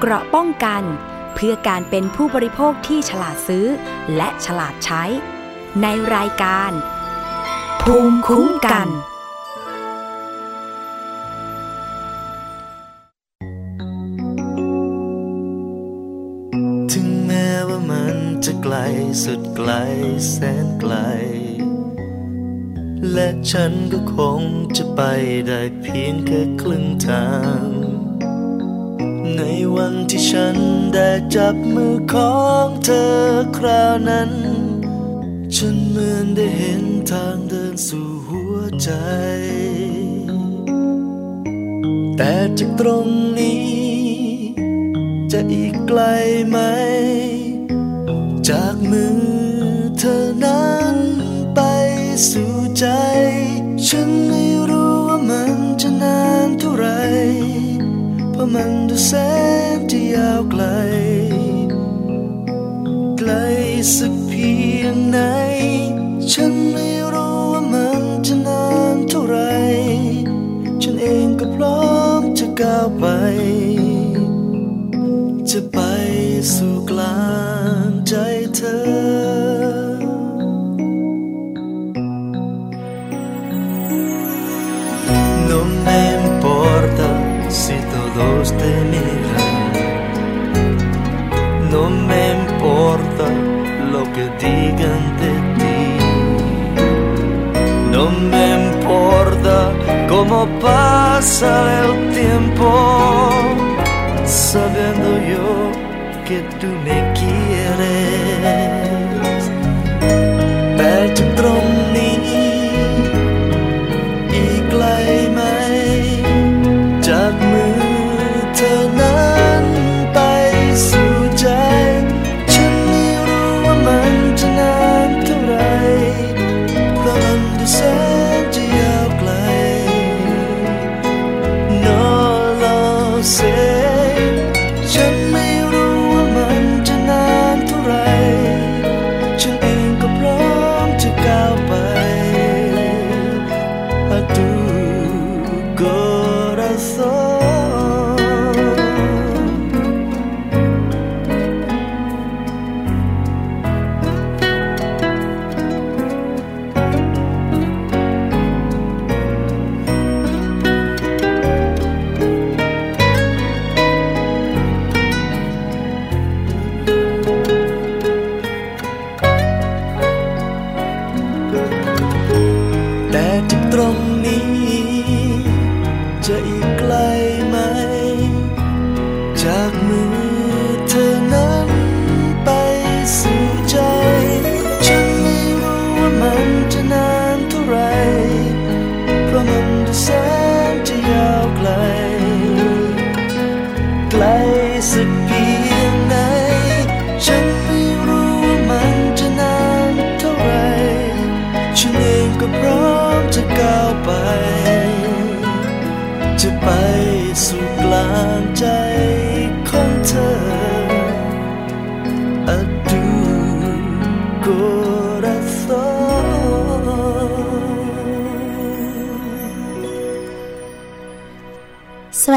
เกราะป้องกัน เพื่อการเป็นผู้บริโภคที่ฉลาดซื้อ และฉลาดใช้ ในรายการ ภูมิคุ้มกัน ถึงแม้ว่ามันจะไกลสุดไกลแสนไกล และฉันก็คงจะไปได้เพียงแค่ครึ่งทาง วันที่ฉันได้จับมือของเธอคราวนั้น ฉันเหมือนได้เห็นทางเดินสู่หัวใจ แต่จากตรงนี้ จะอีกไกลไหม จากมือเธอนั้นไปสู่ใจ ฉันไม่รู้ว่ามันจะนานเท่าไหร มันดูแสนจะยาวไกล ไกลสักเพียงไหน ฉันไม่รู้ว่ามันจะนานเท่าไร ฉันเองก็พร้อมจะก้าวไป Get to make จะอีกไกลไหม จากมือ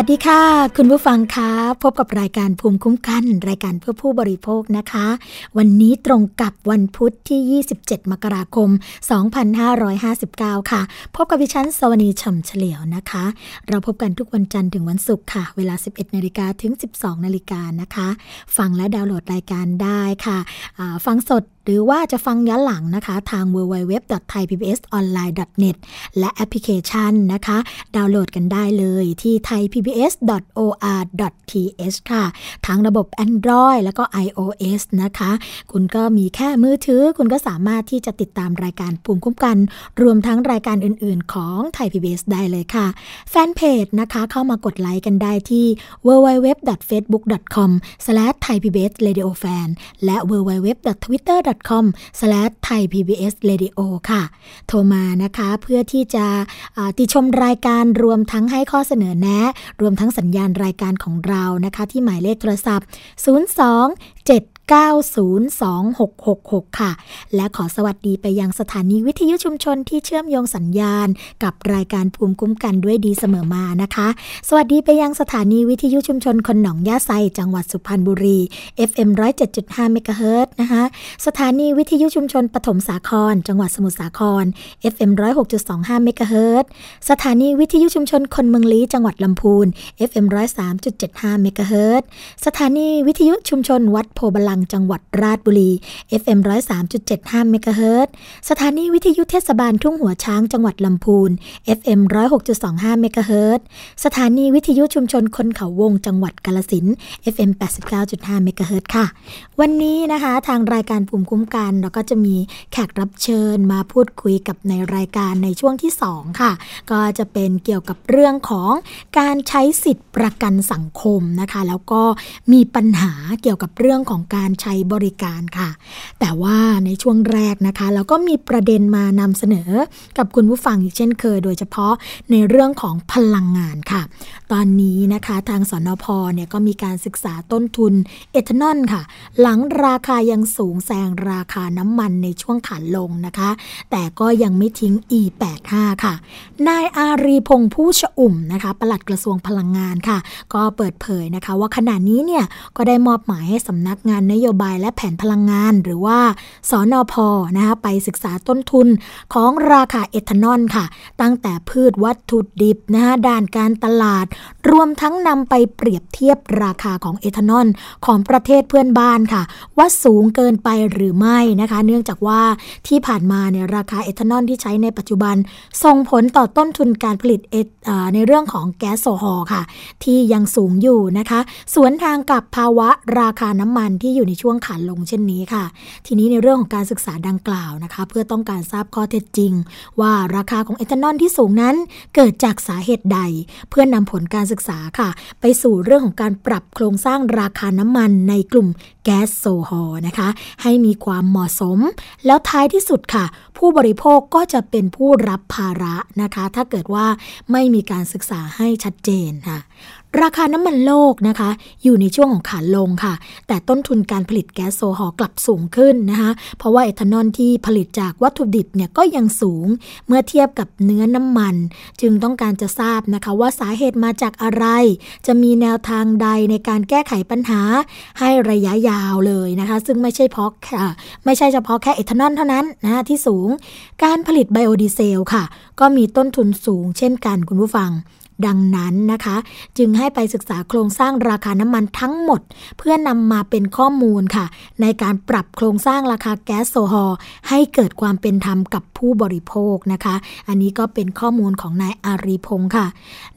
วัสดีค่ะ คุณผู้ฟังคะพบกับรายการภูมิคุ้มกัน รายการเพื่อผู้บริโภคนะคะ วันนี้ตรงกับวันพุธที่ 27 มกราคม 2559 ค่ะ พบกับดิฉันสวนีฉ่ำเฉลียวนะคะ เราพบกันทุกวันจันทร์ถึงวันศุกร์ค่ะ เวลา 11นาฬิกาถึง 12นาฬิกานะคะ ฟังและดาวน์โหลดรายการได้ค่ะ ฟังสด หรือว่าจะฟังย้อนหลังนะคะ ทาง www.thaipbsonline.net และแอปพลิเคชันนะคะ ดาวน์โหลดกันได้เลยที่ thaipbs.or.th ค่ะ ทั้งระบบ Android แล้วก็ iOS นะคะ คุณก็มีแค่มือถือ คุณก็สามารถที่จะติดตามรายการภูมิคุ้มกัน รวมทั้งรายการอื่น ๆ ของไทย PBS ได้เลยค่ะ แฟนเพจนะคะ เข้ามากดไลค์กันได้ที่ www.facebook.com/thaipbsradiofan และ www.twitter.com/thaipbsradio ค่ะ โทรมานะคะเพื่อที่จะติชมรายการรวมทั้งให้ข้อเสนอแนะ รวมทั้งสัญญาณรายการของเรานะคะ ที่หมายเลขโทรศัพท์ 02 7 902-666 ค่ะ และขอสวัสดีไปยังสถานีวิทยุชุมชนที่เชื่อมโยงสัญญาณ กับรายการภูมิคุ้มกันด้วยดีเสมอมานะคะ สวัสดีไปยังสถานีวิทยุชุมชนคนหนองยาไซจังหวัดสุพรรณบุรี FM 107.5เมกะเฮิรตนะคะสถานีวิทยุชุมชนปฐมสาคร จังหวัดสมุทรสาคร FM 106.25เมกะเฮิรตสถานีวิทยุชุมชนคนเมืองลี้จังหวัดลำพูน FM 103.75เมกะเฮิรตสถานีวิทยุชุมชนวัดโพบาลังจังหวัดราชบุรี FM 103.75เมกะเฮิรตสถานีวิทยุเทศบาลทุ่งหัวช้างจังหวัดลำพูน FM 106.25เมกะเฮิรตสถานีวิทยุชุมชนคนเขาวงจังหวัดกาลสิน FM 89.5เมกะเฮิรตค่ะ วันนี้นะคะทางรายการภูมิคุ้มกันเราก็จะมีแขกรับเชิญมาพูดคุยกับในรายการในช่วงที่ 2 ค่ะ ก็จะเป็นเกี่ยวกับเรื่องของการใช้สิทธิ์ประกันสังคมนะคะ แล้วก็มีปัญหาเกี่ยวกับเรื่องของการใช้บริการค่ะ แต่ว่าในช่วงแรกนะคะเราก็มีประเด็นมานำเสนอกับคุณผู้ฟังอีกเช่นเคย โดยเฉพาะในเรื่องของพลังงานค่ะ ตอนนี้นะคะทางสนพเนี่ยก็มีการศึกษาต้นทุนเอทานอลค่ะ หลังราคายังสูงแซงราคาน้ำมันในช่วงขาลงนะคะ แต่ก็ยังไม่ทิ้ง E85 ค่ะ นายอารีพงษ์ผู้ชอุ่มนะคะปลัดกระทรวงพลังงานค่ะ ก็เปิดเผยนะคะ ว่าขณะนี้เนี่ยก็ได้มอบหมายให้สำนักงานนโยบายและแผนพลังงาน หรือว่าสอนอพนะคะไปศึกษาต้นทุนของราคาเอทานอลค่ะ ตั้งแต่พืชวัตถุดิบนะคะด้านการตลาด รวมทั้งนำไปเปรียบเทียบราคาของเอทานอลของประเทศเพื่อนบ้านค่ะ ว่าสูงเกินไปหรือไม่นะคะ เนื่องจากว่าที่ผ่านมาเนี่ยราคาเอทานอลที่ใช้ในปัจจุบัน ส่งผลต่อต้นทุนการผลิตในเรื่องของแก๊สโซฮอล์ค่ะ ที่ยังสูงอยู่นะคะ สวนทางกับภาวะราคาน้ำมันที่อยู่ในช่วงขาลงเช่นนี้ค่ะ ทีนี้ในเรื่องของการศึกษาดังกล่าวนะคะ เพื่อต้องการทราบข้อเท็จจริง ว่าราคาของเอทานอลที่สูงนั้นเกิดจากสาเหตุใด เพื่อนำผลการศึกษาค่ะ ไปสู่เรื่องของการปรับโครงสร้างราคาน้ำมันในกลุ่มแก๊สโซฮอล์นะคะ ให้มีความเหมาะสม แล้วท้ายที่สุดค่ะ ผู้บริโภคก็จะเป็นผู้รับภาระนะคะ ถ้าเกิดว่าไม่มีการศึกษาให้ชัดเจนค่ะ ราคาน้ำมันโลกนะคะ อยู่ในช่วงของขาลงค่ะ แต่ต้นทุนการผลิตแก๊สโซฮอล์กลับสูงขึ้นนะคะ เพราะว่าเอทานอลที่ผลิตจากวัตถุดิบเนี่ยก็ยังสูงเมื่อเทียบกับเนื้อน้ำมัน จึงต้องการจะทราบนะคะว่าสาเหตุมาจากอะไร จะมีแนวทางใดในการแก้ไขปัญหาให้ระยะยาวเลยนะคะ ซึ่งไม่ใช่เพราะไม่ใช่เฉพาะแค่เอทานอลเท่านั้นนะที่สูง การผลิตไบโอดีเซลค่ะ ก็มีต้นทุนสูง เช่นกันคุณผู้ฟัง ดังนั้นนะคะ จึงให้ไปศึกษาโครงสร้างราคาน้ำมันทั้งหมด เพื่อนำมาเป็นข้อมูลค่ะ ในการปรับโครงสร้างราคาแก๊สโซฮอลให้เกิดความเป็นธรรมกับผู้บริโภคนะคะ อันนี้ก็เป็นข้อมูลของนายอารีพงศ์ค่ะ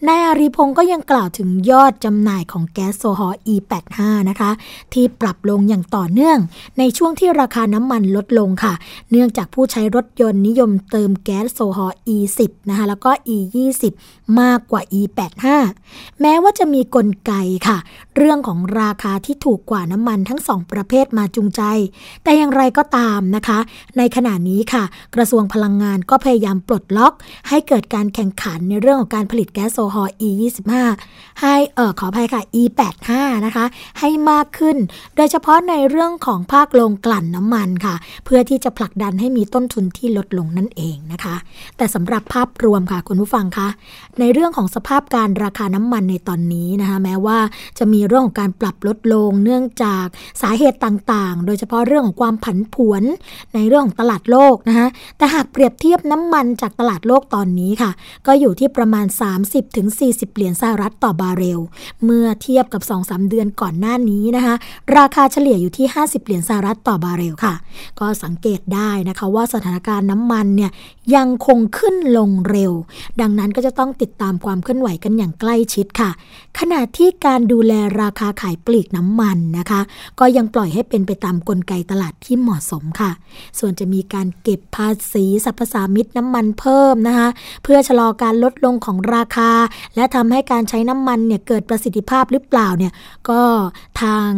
นายอารีพงศ์ก็ยังกล่าวถึงยอดจำหน่ายของแก๊สโซฮอล E85 นะคะ ที่ปรับลงอย่างต่อเนื่อง ในช่วงที่ราคาน้ำมันลดลงค่ะ เนื่องจากผู้ใช้รถยนต์นิยมเติมแก๊สโซฮอล E10 นะคะ แล้วก็ E20 มากกว่า E85 แม้ว่าจะมีกลไกค่ะ เรื่องของราคาที่ถูกกว่าน้ำมันทั้งสองประเภทมาจูงใจ แต่อย่างไรก็ตามนะคะ ในขณะนี้ค่ะ กระทรวงพลังงานก็พยายามปลดล็อก ให้เกิดการแข่งขันในเรื่องของการผลิตแก๊สโซฮอล์ E25 ให้เออขออภัยค่ะ E85 นะคะ ให้มากขึ้น โดยเฉพาะในเรื่องของภาคโรงกลั่นน้ำมันค่ะ เพื่อที่จะผลักดันให้มีต้นทุนที่ลดลงนั่นเองนะคะ แต่สำหรับภาพรวมค่ะคุณผู้ฟังคะในเรื่องของสภาพการราคาน้ำมันในตอนนี้นะคะแม้ว่าจะมีเรื่องของการปรับลดลงเนื่องจากสาเหตุต่างๆ โดยเฉพาะเรื่องของความผันผวนในเรื่องของตลาดโลกนะคะแต่หากเปรียบเทียบน้ำมันจากตลาดโลกตอนนี้ค่ะ ก็อยู่ที่ประมาณ 30-40 เหรียญสหรัฐต่อบาร์เรล เมื่อเทียบกับ 2-3 เดือนก่อนหน้านี้นะคะราคาเฉลี่ยอยู่ที่ 50 เหรียญสหรัฐต่อบาร์เรลค่ะ ก็สังเกตได้นะคะว่าสถานการณ์น้ำมันเนี่ยยังคงขึ้นลงเร็ว ดังนั้นก็จะต้องติดตามความเคลื่อนไหวกันอย่างใกล้ชิดค่ะ ขณะที่การดูแลราคาขายปลีกน้ำมันนะคะ ก็ยังปล่อยให้เป็นไปตามกลไกตลาดที่เหมาะสมค่ะ ส่วนจะมีการเก็บภาษีสรรพสามิตน้ำมันเพิ่มนะคะ เพื่อชะลอการลดลงของราคา และทำให้การใช้น้ำมันเนี่ยเกิดประสิทธิภาพหรือเปล่าเนี่ยก็ทาง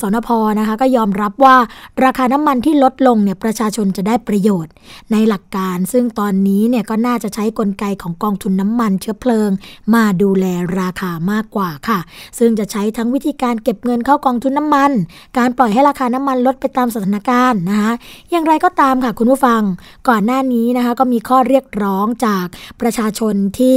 สนพนะคะก็ยอมรับว่าราคาน้ำมันที่ลดลงเนี่ยประชาชนจะได้ประโยชน์ ในหลักการซึ่งตอนนี้เนี่ยก็น่าจะใช้กลไกของกองทุนน้ำมันเชื้อเพลิงมาดูแลราคามากกว่าค่ะ ซึ่งจะใช้ทั้งวิธีการเก็บเงินเข้ากองทุนน้ำมัน การปล่อยให้ราคาน้ำมันลดไปตามสถานการณ์นะคะอย่างไรก็ตามค่ะคุณผู้ฟังก่อนหน้านี้นะคะก็มีข้อเรียกร้องจากประชาชนที่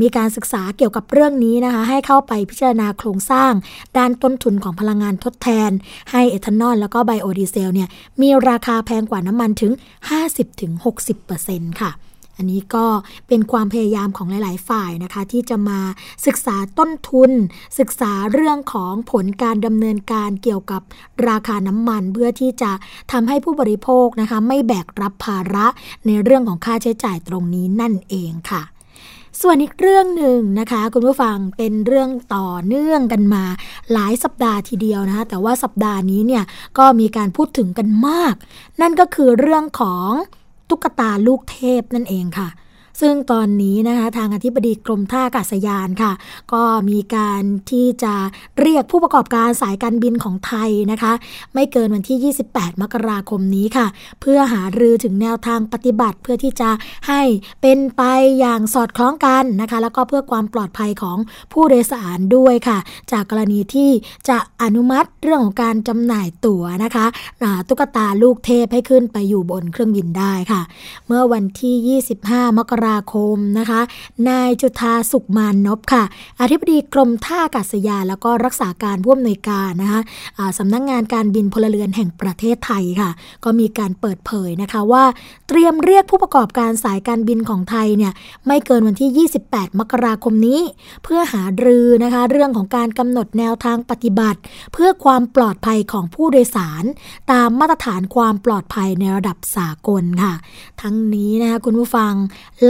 มีการศึกษาเกี่ยวกับเรื่องนี้นะคะให้เข้าไปพิจารณาโครงสร้าง ด้านต้นทุนของพลังงานทดแทน ให้เอทานอลแล้วก็ไบโอดีเซลเนี่ยมีราคาแพงกว่าน้ำมันถึง 50-60%ค่ะ อันนี้ก็เป็นความพยายามของหลาย ๆ ฝ่ายนะคะ ที่จะมาศึกษาต้นทุน ศึกษาเรื่องของผลการดำเนินการเกี่ยวกับราคาน้ำมัน เพื่อที่จะทำให้ผู้บริโภคนะคะ ไม่แบกรับภาระในเรื่องของค่าใช้จ่ายตรงนี้นั่นเองค่ะส่วนอีกเรื่องหนึ่งนะคะ คุณผู้ฟังเป็นเรื่องต่อเนื่องกันมาหลายสัปดาห์ทีเดียวนะคะแต่ว่าสัปดาห์นี้เนี่ยก็มีการพูดถึงกันมาก นั่นก็คือเรื่องของ ตุ๊กตาลูกเทพนั่นเองค่ะ ซึ่งตอนนี้นะคะทางอธิบดีกรมท่าอากาศยานค่ะ ก็มีการที่จะเรียกผู้ประกอบการสายการบินของไทยนะคะ ไม่เกินวันที่ 28 มกราคมนี้ค่ะ เพื่อหารือถึงแนวทางปฏิบัติเพื่อที่จะให้เป็นไปอย่างสอดคล้องกันนะคะ แล้วก็เพื่อความปลอดภัยของผู้โดยสารด้วยค่ะ จากกรณีที่จะอนุมัติเรื่องของการจำหน่ายตั๋วนะคะตุ๊กตาลูกเทพให้ขึ้นไปอยู่บนเครื่องบินได้ค่ะ เมื่อวันที่ 25 มกราาคมนะคะ นายจุธาสุขมานนพค่ะ อธิบดีกรมท่าอากาศยานแล้วก็รักษาการผู้อำนวยการนะคะสำนักงงานการบินพลเรือนแห่งประเทศไทยค่ะ ก็มีการเปิดเผยนะคะว่าเตรียมเรียกผู้ประกอบการสายการบินของไทยเนี่ยไม่เกินวันที่ 28 มกราคมนี้ เพื่อหารือนะคะเรื่องของการกำหนดแนวทางปฏิบัติ เพื่อความปลอดภัยของผู้โดยสาร ตามมาตรฐานความปลอดภัยในระดับสากลค่ะ ทั้งนี้นะคะคุณผู้ฟัง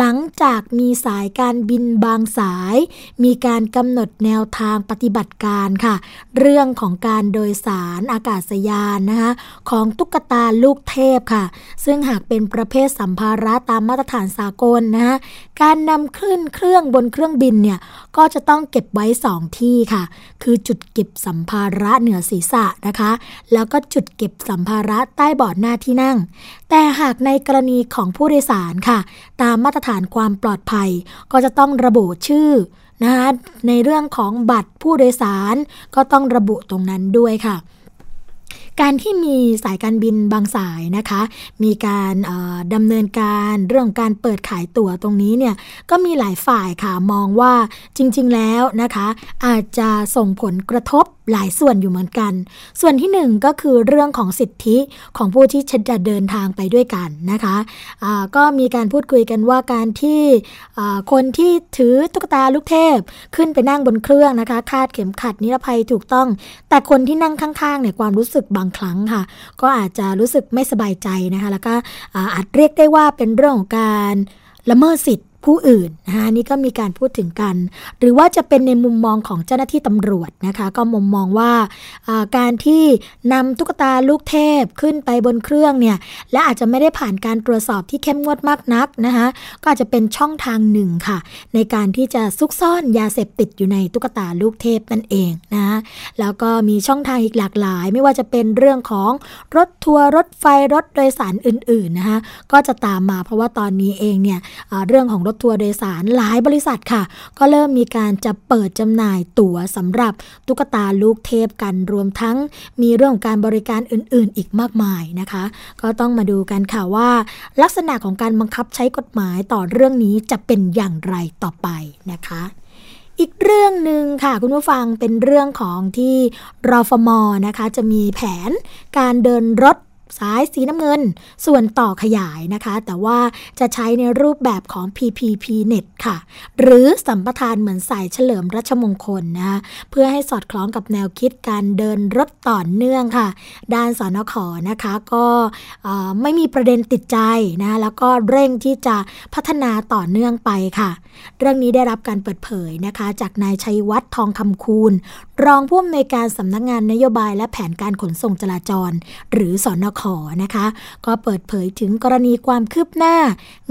หลังจากมีสายการบินบางสาย มีการกำหนดแนวทางปฏิบัติการค่ะ เรื่องของการโดยสารอากาศยานนะคะของตุ๊กตาลูกเทพค่ะ ซึ่งหากเป็นประเภทสัมภาระตามมาตรฐานสากลนะคะการนำขึ้นเครื่องบนเครื่องบินเนี่ยก็จะต้องเก็บไว้ 2 ที่ค่ะ คือจุดเก็บสัมภาระเหนือศีรษะนะคะ แล้วก็จุดเก็บสัมภาระใต้เบาะหน้าที่นั่ง แต่หากในกรณีของผู้โดยสารค่ะ ตามมาตรฐานความปลอดภัย ก็จะต้องระบุชื่อนะคะในเรื่องของบัตรผู้โดยสารก็ต้องระบุตรงนั้นด้วยค่ะการที่มีสายการบินบางสายนะคะ มีการดำเนินการเรื่องการเปิดขายตั๋วตรงนี้เนี่ยก็มีหลายฝ่ายค่ะมองว่าจริง ๆ แล้วนะคะ อาจจะส่งผลกระทบ หลายส่วนอยู่เหมือนกัน ส่วนที่หนึ่งก็คือเรื่องของสิทธิของผู้ที่จะเดินทางไปด้วยกันนะคะะก็มีการพูดคุยกันว่าการที่คนที่ถือตุ๊กตาลูกเทพ ขึ้นไปนั่งบนเครื่องนะคะ คาดเข็มขัดนิรภัยถูกต้อง แต่คนที่นั่งข้างๆเนี่ยความรู้สึกบางครั้งค่ะ ก็อาจจะรู้สึกไม่สบายใจนะคะ แล้วก็อาจเรียกได้ว่าเป็นเรื่องของการละเมิดสิทธิ ผู้อื่นนะคะนี่ก็มีการพูดถึงกัน หรือว่าจะเป็นในมุมมองของเจ้าหน้าที่ตำรวจนะคะ ก็มุมมองว่าการที่นำตุ๊กตาลูกเทพขึ้นไปบนเครื่องเนี่ยและอาจจะไม่ได้ผ่านการตรวจสอบที่เข้มงวดมากนักนะคะก็อาจจะเป็นช่องทางหนึ่งค่ะ ในการที่จะซุกซ่อนยาเสพติดอยู่ในตุ๊กตาลูกเทพนั่นเองนะแล้วก็มีช่องทางอีกหลากหลาย ไม่ว่าจะเป็นเรื่องของรถทัวร์รถไฟรถโดยสารอื่นๆนะคะก็จะตามมาเพราะว่าตอนนี้เองเนี่ยเรื่องของรถทัวร์โดยสารหลายบริษัทค่ะ ก็เริ่มมีการจะเปิดจำหน่ายตั๋วสำหรับตุ๊กตาลูกเทพกันรวมทั้งมีเรื่องของการบริการอื่น ๆ อีกมากมายนะคะ ก็ต้องมาดูกันค่ะว่า ลักษณะของการบังคับใช้กฎหมายต่อเรื่องนี้จะเป็นอย่างไรต่อไปนะคะอีกเรื่องหนึ่งค่ะ คุณผู้ฟังเป็นเรื่องของที่รอฟมนะคะ จะมีแผนการเดินรถ สายสีน้ำเงิน ส่วนต่อขยายนะคะ แต่ว่าจะใช้ในรูปแบบของ PPP Net ค่ะ หรือสัมปทานเหมือนสายเฉลิมรัชมงคลนะคะเพื่อให้สอดคล้องกับแนวคิดการเดินรถต่อเนื่องค่ะ ด้านสนขนะคะก็ไม่มีประเด็นติดใจนะแล้วก็เร่งที่จะพัฒนาต่อเนื่องไปค่ะเรื่องนี้ได้รับการเปิดเผยนะคะ จากนายชัยวัฒน์ทองคำคูณ รองผู้อำนวยการสำนักงงานนโยบายและแผนการขนส่งจราจร หรือสอนขอนะคะ ก็เปิดเผยถึงกรณีความคืบหน้า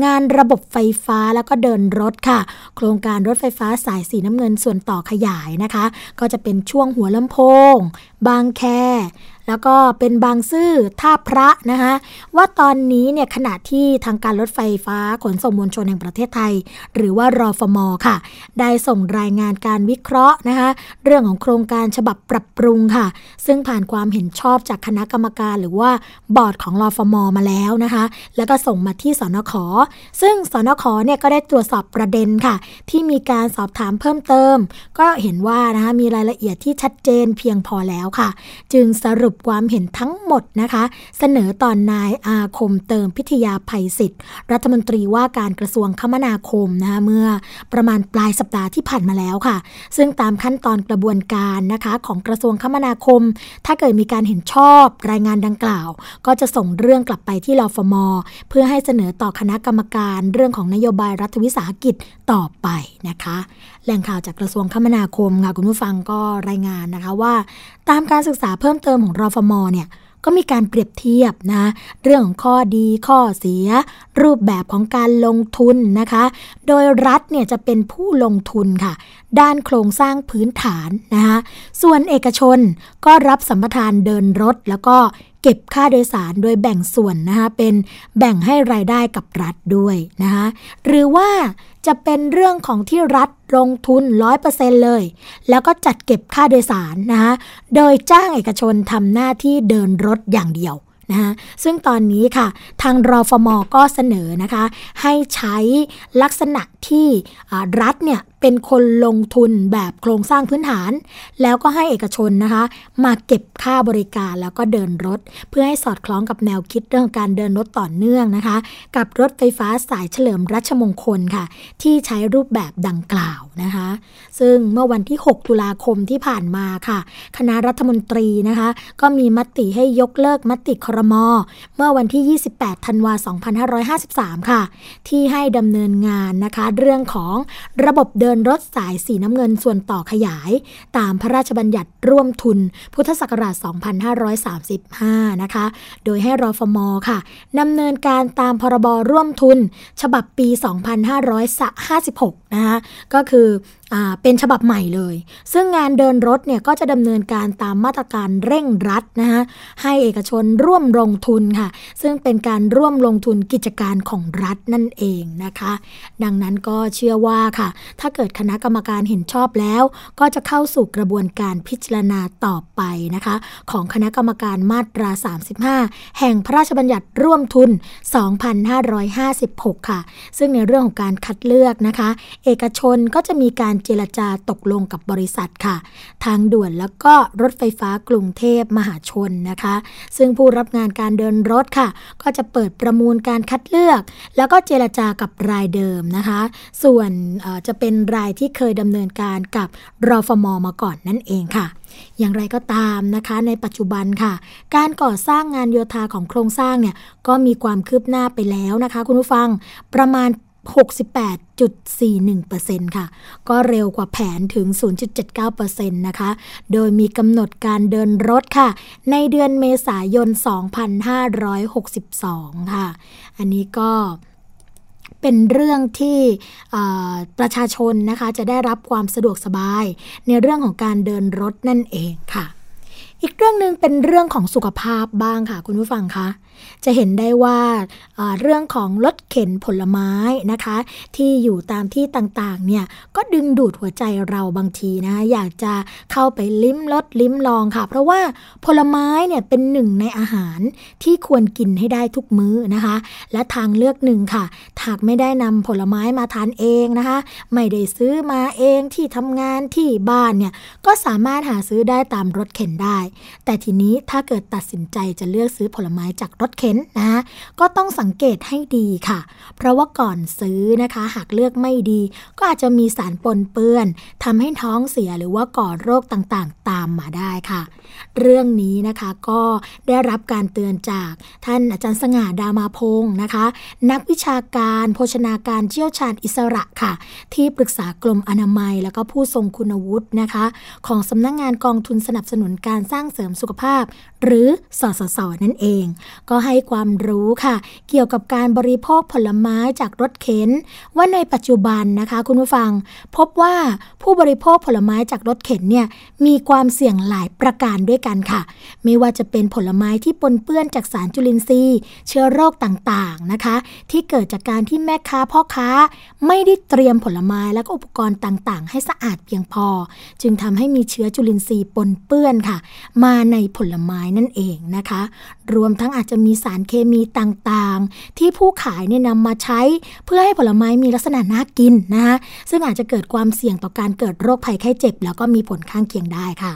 งานระบบไฟฟ้าแล้วก็เดินรถค่ะ โครงการรถไฟฟ้าสายสีน้ำเงินส่วนต่อขยายนะคะ ก็จะเป็นช่วงหัวลำโพง บางแค แล้วก็เป็นบางซื่อท่าพระนะคะว่าตอนนี้เนี่ยขณะที่ทางการรถไฟฟ้าขนส่งมวลชนแห่งประเทศไทย หรือว่ารอฟมค่ะ ได้ส่งรายงานการวิเคราะห์นะคะเรื่องของโครงการฉบับปรับปรุงค่ะ ซึ่งผ่านความเห็นชอบจากคณะกรรมการ หรือว่าบอร์ดของรอฟมมาแล้วนะคะ แล้วก็ส่งมาที่สนขซึ่งสนขเนี่ยก็ได้ตรวจสอบประเด็นค่ะ ที่มีการสอบถามเพิ่มเติม ก็เห็นว่านะคะมีรายละเอียดที่ชัดเจนเพียงพอแล้วค่ะ จึงสรุปความเห็นทั้งหมดนะคะ เสนอตอนนายอาคมเติมพิทยาภัยศิษย์รัฐมนตรีว่าการกระทรวงคมนาคมนะคะเมื่อประมาณปลายสัปดาห์ที่ผ่านมาแล้วค่ะ ซึ่งตามขั้นตอนกระบวนการนะคะของกระทรวงคมนาคม ถ้าเกิดมีการเห็นชอบรายงานดังกล่าว ก็จะส่งเรื่องกลับไปที่รฟม เพื่อให้เสนอต่อคณะกรรมการเรื่องของนโยบายรัฐวิสาหกิจ ต่อไปนะคะ แหล่งข่าวจากกระทรวงคมนาคมค่ะคุณผู้ฟังก็รายงานนะคะว่า ตามการศึกษาเพิ่มเติมของรอฟมเนี่ย ก็มีการเปรียบเทียบนะ เรื่องของข้อดีข้อเสีย รูปแบบของการลงทุนนะคะ โดยรัฐเนี่ยจะเป็นผู้ลงทุนค่ะ ด้านโครงสร้างพื้นฐานนะคะส่วนเอกชนก็รับสัมปทานเดินรถแล้วก็เก็บค่าโดยสารโดยแบ่งส่วนนะคะเป็นแบ่งให้รายได้กับรัฐด้วยนะคะหรือว่าจะเป็นเรื่องของที่รัฐ ลงทุน 100%เลย แล้วก็จัดเก็บค่าโดยสารนะคะโดยจ้างเอกชนทำหน้าที่เดินรถอย่างเดียวนะคะซึ่งตอนนี้ค่ะ ทางรอฟมก็เสนอนะคะ ให้ใช้ลักษณะที่รัฐเนี่ยเป็นคนลงทุนแบบโครงสร้างพื้นฐาน แล้วก็ให้เอกชนนะคะ มาเก็บค่าบริการแล้วก็เดินรถ เพื่อให้สอดคล้องกับแนวคิดเรื่องการเดินรถต่อเนื่องนะคะ กับรถไฟฟ้าสายเฉลิมรัชมงคลค่ะ ที่ใช้รูปแบบดังกล่าวนะคะ ซึ่งเมื่อวันที่ 6 ตุลาคมที่ผ่านมาค่ะ คณะรัฐมนตรีนะคะ ก็มีมติให้ยกเลิกมติครม เมื่อวันที่ 28 ธันวา 2553 ค่ะ ที่ให้ดำเนินงานนะคะเรื่องของระบบเดินรถสายสีน้ำเงินส่วนต่อขยาย ตามพระราชบัญญัติร่วมทุน พุทธศักราช 2535 นะคะ โดยให้รอฟมค่ะดำเนินการตามพรบร่วมทุน ฉบับปี 2556 นะคะก็คือ เป็นฉบับใหม่เลย ซึ่งงานเดินรถเนี่ยก็จะดำเนินการตามมาตรการเร่งรัดนะคะให้เอกชนร่วมลงทุนค่ะ ซึ่งเป็นการร่วมลงทุนกิจการของรัฐนั่นเองนะคะ ดังนั้นก็เชื่อว่าค่ะ ถ้าเกิดคณะกรรมการเห็นชอบแล้ว ก็จะเข้าสู่กระบวนการพิจารณาต่อไปนะคะ ของคณะกรรมการมาตรา 35 แห่งพระราชบัญญัติร่วมทุน 2556 ค่ะ ซึ่งในเรื่องของการคัดเลือกนะคะ เอกชนก็จะมีการเจรจาตกลงกับบริษัทค่ะ ทางด่วนแล้วก็รถไฟฟ้ากรุงเทพมหาชนนะคะ ซึ่งผู้รับงานการเดินรถค่ะ ก็จะเปิดประมูลการคัดเลือก แล้วก็เจรจากับรายเดิมนะคะ ส่วนจะเป็นรายที่เคยดำเนินการกับรอฟมมาก่อนนั่นเองค่ะอย่างไรก็ตามนะคะ ในปัจจุบันค่ะ การก่อสร้างงานโยธาของโครงสร้างเนี่ยก็มีความคืบหน้าไปแล้วนะคะ คุณผู้ฟังประมาณ 68.41%ค่ะ ก็เร็วกว่าแผนถึง 0.79%นะคะ โดยมีกำหนดการเดินรถค่ะ ในเดือนเมษายน 2562 ค่ะ อันนี้ก็เป็นเรื่องที่ประชาชนนะคะจะได้รับความสะดวกสบาย ในเรื่องของการเดินรถนั่นเองค่ะ อีกเรื่องหนึ่งเป็นเรื่องของสุขภาพบ้างค่ะคุณผู้ฟังคะจะเห็นได้ว่าเรื่องของรถเข็นผลไม้นะคะ ที่อยู่ตามที่ต่างๆเนี่ยก็ดึงดูดหัวใจเราบางทีนะอยากจะเข้าไปลิ้มรสลิ้มลองค่ะ เพราะว่าผลไม้เนี่ยเป็นหนึ่งในอาหารที่ควรกินให้ได้ทุกมื้อนะคะ และทางเลือกหนึ่งค่ะหากไม่ได้นำผลไม้มาทานเองนะคะ ไม่ได้ซื้อมาเองที่ทำงานที่บ้านเนี่ยก็สามารถหาซื้อได้ตามรถเข็นได้แต่ทีนี้ถ้าเกิดตัดสินใจจะเลือกซื้อผลไม้จากรถเข็นนะก็ต้องสังเกตให้ดีค่ะ เพราะว่าก่อนซื้อนะคะ หากเลือกไม่ดี ก็อาจจะมีสารปนเปื้อนทำให้ท้องเสียหรือว่าก่อโรคต่างๆ ตามมาได้ค่ะ เรื่องนี้นะคะก็ได้รับการเตือนจากท่านอาจารย์สง่าดามาพงศ์นะคะ นักวิชาการโภชนาการเชี่ยวชาญอิสระค่ะ ที่ปรึกษากรมอนามัย แล้วก็ผู้ทรงคุณวุฒินะคะ ของสำนักงงานกองทุนสนับสนุนการสร้างเสริมสุขภาพ หรือสสสนั่นเอง ก็ให้ความรู้ค่ะ เกี่ยวกับการบริโภคผลไม้จากรถเข็น ว่าในปัจจุบันนะคะ คุณผู้ฟัง พบว่าผู้บริโภคผลไม้จากรถเข็นเนี่ยมีความเสี่ยงหลายประการด้วยกันค่ะ ไม่ว่าจะเป็นผลไม้ที่ปนเปื้อนจากสารจุลินทรีย์ เชื้อโรคต่างๆนะคะ ที่เกิดจากการที่แม่ค้าพ่อค้า ไม่ได้เตรียมผลไม้และก็อุปกรณ์ต่างๆ ให้สะอาดเพียงพอ จึงทำให้มีเชื้อจุลินทรีย์ปนเปื้อนค่ะ มาในผลไม้นั่นเองนะคะ รวมทั้งอาจจะมีสารเคมีต่างๆ ที่ผู้ขายเนี่ยนำมาใช้เพื่อให้ผลไม้มีลักษณะน่ากินนะคะซึ่งอาจจะเกิดความเสี่ยงต่อการเกิดโรคภัยไข้เจ็บ แล้วก็มีผลข้างเคียงได้ค่ะ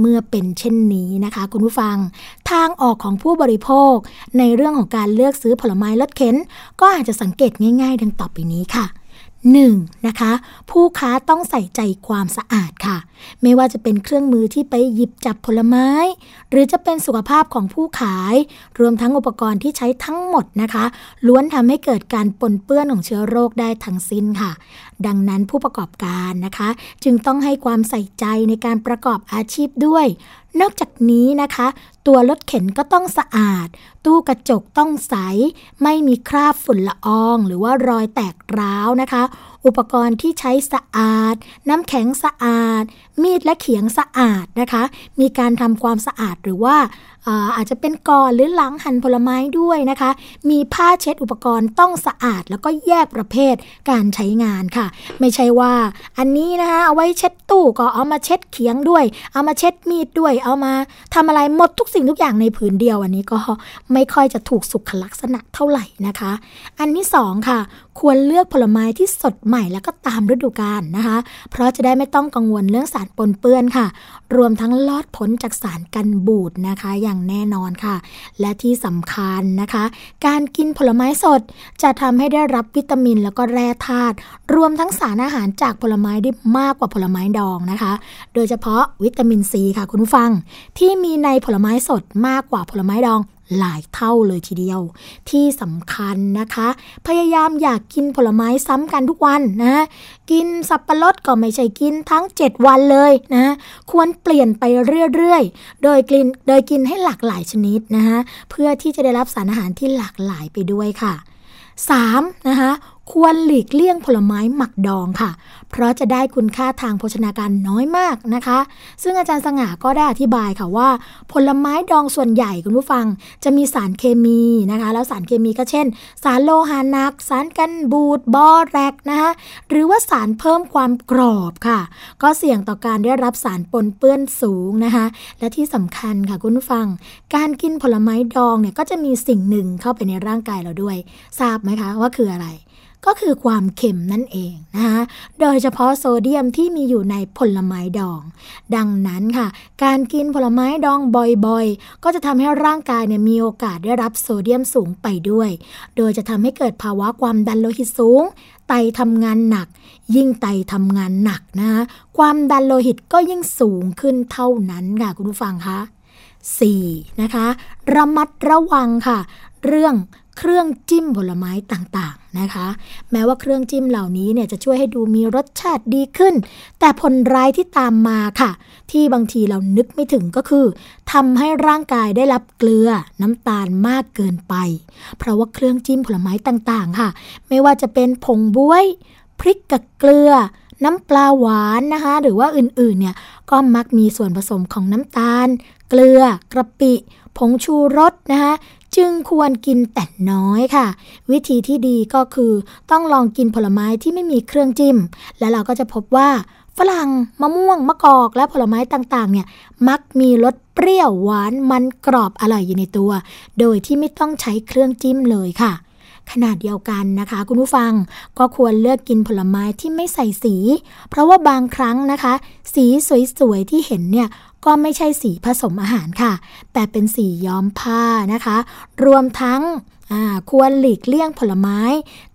เมื่อเป็นเช่นนี้นะคะ คุณผู้ฟัง ทางออกของผู้บริโภค ในเรื่องของการเลือกซื้อผลไม้รถเข็น ก็อาจจะสังเกตง่าย ๆ ดังต่อไปนี้ค่ะ 1. นะคะ ผู้ค้าต้องใส่ใจความสะอาดค่ะ ไม่ว่าจะเป็นเครื่องมือที่ไปหยิบจับผลไม้ หรือจะเป็นสุขภาพของผู้ขาย รวมทั้งอุปกรณ์ที่ใช้ทั้งหมดนะคะ ล้วนทำให้เกิดการปนเปื้อนของเชื้อโรคได้ทั้งสิ้นค่ะ ดังนั้นผู้ประกอบการนะคะ จึงต้องให้ความใส่ใจในการประกอบอาชีพด้วย นอกจากนี้นะคะ ตัวรถเข็นก็ต้องสะอาด ตู้กระจกต้องใส ไม่มีคราบฝุ่นละออง หรือว่ารอยแตกร้าวนะคะ อุปกรณ์ที่ใช้สะอาด น้ำแข็งสะอาด มีดและเขียงสะอาดนะคะ มีการทำความสะอาดหรือว่าอาจจะเป็นก่อนหรือหลังหั่นผลไม้ด้วยนะคะ มีผ้าเช็ดอุปกรณ์ต้องสะอาด แล้วก็แยกประเภทการใช้งานค่ะ ไม่ใช่ว่า อันนี้นะคะเอาไว้เช็ดตู้ก็เอามาเช็ดเขียงด้วย เอามาเช็ดมีดด้วย เอามาทำอะไรหมดทุกสิ่งทุกอย่างในผืนเดียวอันนี้ก็ไม่ค่อยจะถูกสุขลักษณะเท่าไหร่นะคะ อันที่สองค่ะ ควรเลือกผลไม้ที่สดใหม่แล้วก็ตามฤดูกาลนะคะ เพราะจะได้ไม่ต้องกังวลเรื่องสารปนเปื้อนค่ะ รวมทั้งลอดพ้นจากสารกันบูดนะคะ อย่างแน่นอนค่ะ และที่สำคัญนะคะ การกินผลไม้สดจะทำให้ได้รับวิตามินแล้วก็แร่ธาตุรวมทั้งสารอาหารจากผลไม้ได้มากกว่าผลไม้ดองนะคะ โดยเฉพาะวิตามินซีค่ะคุณผู้ฟัง ที่มีในผลไม้สดมากกว่าผลไม้ดอง หลายเท่าเลยทีเดียว ที่สำคัญนะคะ พยายามอยากกินผลไม้ซ้ำกันทุกวันนะ กินสับปะรดก็ไม่ใช่กินทั้ง 7 วันเลยนะ ควรเปลี่ยนไปเรื่อยๆ โดยกินโดยกินให้หลากหลายชนิดนะคะเพื่อที่จะได้รับสารอาหารที่หลากหลายไปด้วยค่ะ 3. นะคะ ควรหลีกเลี่ยงผลไม้หมักดองค่ะ เพราะจะได้คุณค่าทางโภชนาการน้อยมากนะคะ ซึ่งอาจารย์สง่าก็ได้อธิบายค่ะว่า ผลไม้ดองส่วนใหญ่คุณผู้ฟัง จะมีสารเคมีนะคะ แล้วสารเคมีก็เช่น สารโลหะหนัก สารกันบูดบอแรกนะคะหรือว่าสารเพิ่มความกรอบค่ะ ก็เสี่ยงต่อการได้รับสารปนเปื้อนสูงนะคะ และที่สำคัญค่ะคุณผู้ฟัง การกินผลไม้ดองเนี่ยก็จะมีสิ่งหนึ่งเข้าไปในร่างกายเราด้วย ทราบไหมคะว่าคืออะไร ก็คือความเค็มนั่นเองนะคะโดยเฉพาะโซเดียมที่มีอยู่ในผลไม้ดอง ดังนั้นค่ะ การกินผลไม้ดองบ่อยๆ ก็จะทำให้ร่างกายเนี่ยมีโอกาสได้รับโซเดียมสูงไปด้วย โดยจะทำให้เกิดภาวะความดันโลหิตสูง ไตทำงานหนัก ยิ่งไตทำงานหนักนะคะความดันโลหิตก็ยิ่งสูงขึ้นเท่านั้นค่ะคุณผู้ฟังคะ 4. นะคะ ระมัดระวังค่ะ เรื่อง เครื่องจิ้มผลไม้ต่างๆนะคะ แม้ว่าเครื่องจิ้มเหล่านี้เนี่ยจะช่วยให้ดูมีรสชาติดีขึ้น แต่ผลร้ายที่ตามมาค่ะ ที่บางทีเรานึกไม่ถึงก็คือทำให้ร่างกายได้รับเกลือน้ำตาลมากเกินไป เพราะว่าเครื่องจิ้มผลไม้ต่างๆ ค่ะ ไม่ว่าจะเป็นผงบวยพริกกับเกลือน้ำปลาหวานนะคะ หรือว่าอื่นๆเนี่ยก็มักมีส่วนผสมของน้ำตาล เกลือกระปิ ผงชูรสนะคะ จึงควรกินแต่น้อยค่ะ วิธีที่ดีก็คือต้องลองกินผลไม้ที่ไม่มีเครื่องจิ้ม และเราก็จะพบว่าฝรั่งมะม่วง มะกอก และผลไม้ต่างๆ เนี่ยมักมีรสเปรี้ยวหวานมันกรอบอร่อยอยู่ในตัว โดยที่ไม่ต้องใช้เครื่องจิ้มเลยค่ะ ขนาดเดียวกันนะคะ คุณผู้ฟังก็ควรเลือกกินผลไม้ที่ไม่ใส่สี เพราะว่าบางครั้งนะคะ สีสวยๆที่เห็นเนี่ยก็ไม่ใช่สีผสมอาหารค่ะ แต่เป็นสีย้อมผ้านะคะ รวมทั้งควรหลีกเลี่ยงผลไม้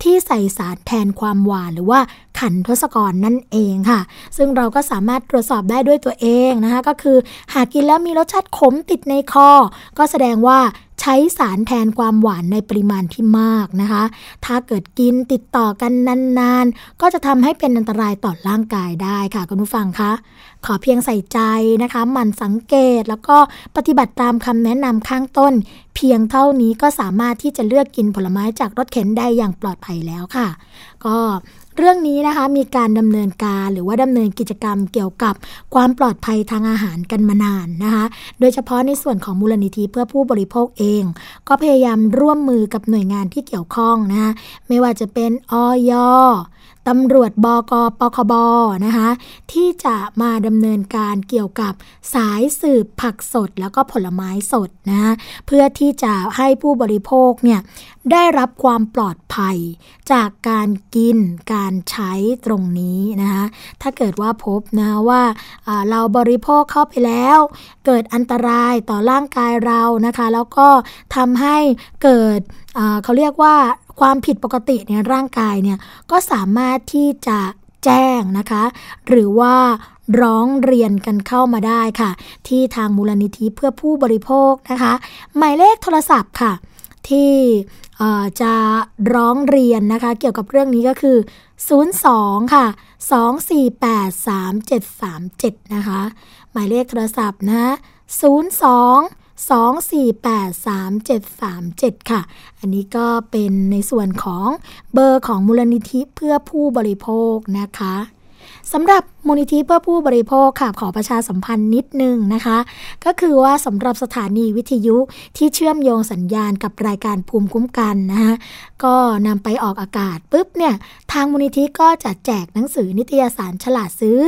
ที่ใส่สารแทนความหวานหรือว่าขันทศกรนั่นเองค่ะ ซึ่งเราก็สามารถตรวจสอบได้ด้วยตัวเองนะคะ ก็คือหากกินแล้วมีรสชาติขมติดในคอ ก็แสดงว่า ใช้สารแทนความหวานในปริมาณที่มากนะคะ ถ้าเกิดกินติดต่อกันนานๆ ก็จะทำให้เป็นอันตรายต่อร่างกายได้ค่ะคุณผู้ฟังคะขอเพียงใส่ใจนะคะหมั่นสังเกตแล้วก็ปฏิบัติตามคำแนะนำข้างต้น เพียงเท่านี้ก็สามารถที่จะเลือกกินผลไม้จากรถเข็นได้อย่างปลอดภัยแล้วค่ะ ก็ เรื่องนี้นะคะมีการดำเนินการหรือว่าดำเนินกิจกรรมเกี่ยวกับความปลอดภัยทางอาหารกันมานานนะคะ โดยเฉพาะในส่วนของมูลนิธิเพื่อผู้บริโภคเอง ก็พยายามร่วมมือกับหน่วยงานที่เกี่ยวข้องนะคะไม่ว่าจะเป็นออยตำรวจบกปคบนะคะที่จะมาดำเนินการเกี่ยวกับสายสืบผักสดแล้วก็ผลไม้สดนะเพื่อที่จะให้ผู้บริโภคเนี่ยได้รับความปลอดภัย จากการกินการใช้ตรงนี้นะคะถ้าเกิดว่าพบนะว่าเราบริโภคเข้าไปแล้ว เกิดอันตรายต่อร่างกายเรานะคะ แล้วก็ทำให้เกิดเขาเรียกว่าความผิดปกติในร่างกายเนี่ยก็สามารถที่จะแจ้งนะคะ หรือว่าร้องเรียนกันเข้ามาได้ค่ะ ที่ทางมูลนิธิเพื่อผู้บริโภคนะคะ หมายเลขโทรศัพท์ค่ะ ที่ จะร้องเรียนนะคะ เกี่ยวกับเรื่องนี้ก็คือ 02 ค่ะ 2483737 นะคะ หมายเลขโทรศัพท์นะ 02 2483737 ค่ะ อันนี้ก็เป็นในส่วนของเบอร์ของมูลนิธิเพื่อผู้บริโภคนะคะสำหรับมูลนิธิเพื่อผู้บริโภคค่ะขอประชาสัมพันธ์นิดนึงนะคะ ก็คือว่าสำหรับสถานีวิทยุที่เชื่อมโยงสัญญาณกับรายการภูมิคุ้มกันนะคะก็นำไปออกอากาศปุ๊บเนี่ยทางมูลนิธิก็จะแจกหนังสือนิตยสารฉลาดซื้อ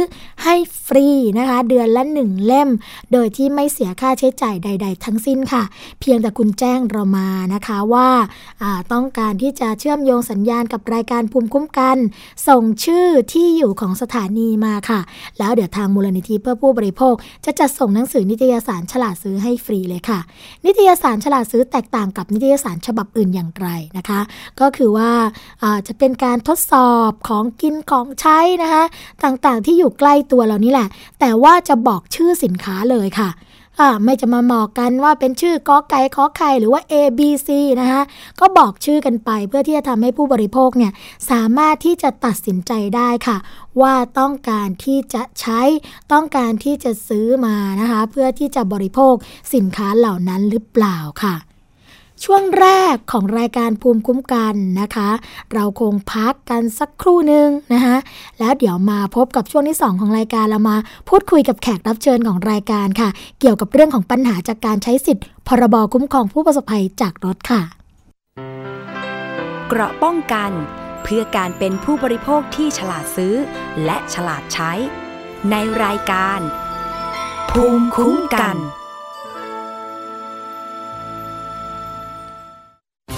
ให้ฟรีนะคะ เดือนละหนึ่งเล่ม โดยที่ไม่เสียค่าใช้จ่ายใด ๆ ทั้งสิ้นค่ะ เพียงแต่คุณแจ้งเรามานะคะว่าต้องการที่จะเชื่อมโยงสัญญาณกับรายการภูมิคุ้มกัน ส่งชื่อที่อยู่ของสถานีมาค่ะ แล้วเดี๋ยวทางมูลนิธิเพื่อผู้บริโภค จะจัดส่งหนังสือนิตยสารฉลาดซื้อให้ฟรีเลยค่ะ นิตยสารฉลาดซื้อแตกต่างกับนิตยสารฉบับอื่นอย่างไรนะคะ ก็คือว่าจะเป็นการทดสอบของกินของใช้นะคะ ต่างๆที่อยู่ใกล้ตัวเรานี่แหละ แต่ว่าจะบอกชื่อสินค้าเลยค่ะ ไม่จะมาหมอกกันว่าเป็นชื่อกอไก่ขอไข่หรือว่า A B C นะคะก็บอกชื่อกันไปเพื่อที่จะทำให้ผู้บริโภคเนี่ยสามารถที่จะตัดสินใจได้ค่ะ ว่าต้องการที่จะใช้ต้องการที่จะซื้อมานะคะเพื่อที่จะบริโภคสินค้าเหล่านั้นหรือเปล่าค่ะ ช่วงแรกของรายการภูมิคุ้มกันนะคะ เราคงพักกันสักครู่หนึ่งนะคะแล้วเดี๋ยวมาพบกับช่วงที่ 2 ของรายการเรามาพูดคุยกับแขกรับเชิญของรายการค่ะ เกี่ยวกับเรื่องของปัญหาจากการใช้สิทธิ์ พรบคุ้มครองผู้ประสบภัยจากรถค่ะ เกราะป้องกัน เพื่อการเป็นผู้บริโภคที่ฉลาดซื้อ และฉลาดใช้ ในรายการ ภูมิคุ้มกัน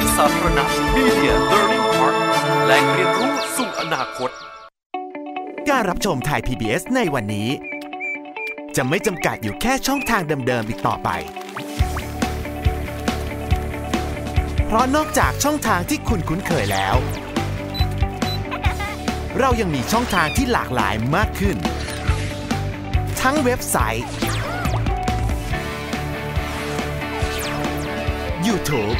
อาธารณะ Media Learning Park แหล่งเรียนรู้สู่อนาคต การรับชมไทย PBS ในวันนี้ จะไม่จำกัดอยู่แค่ช่องทางเดิมๆอีกต่อไป เพราะนอกจากช่องทางที่คุณคุ้นเคยแล้ว เรายังมีช่องทางที่หลากหลายมากขึ้น ทั้งเว็บไซต์ YouTube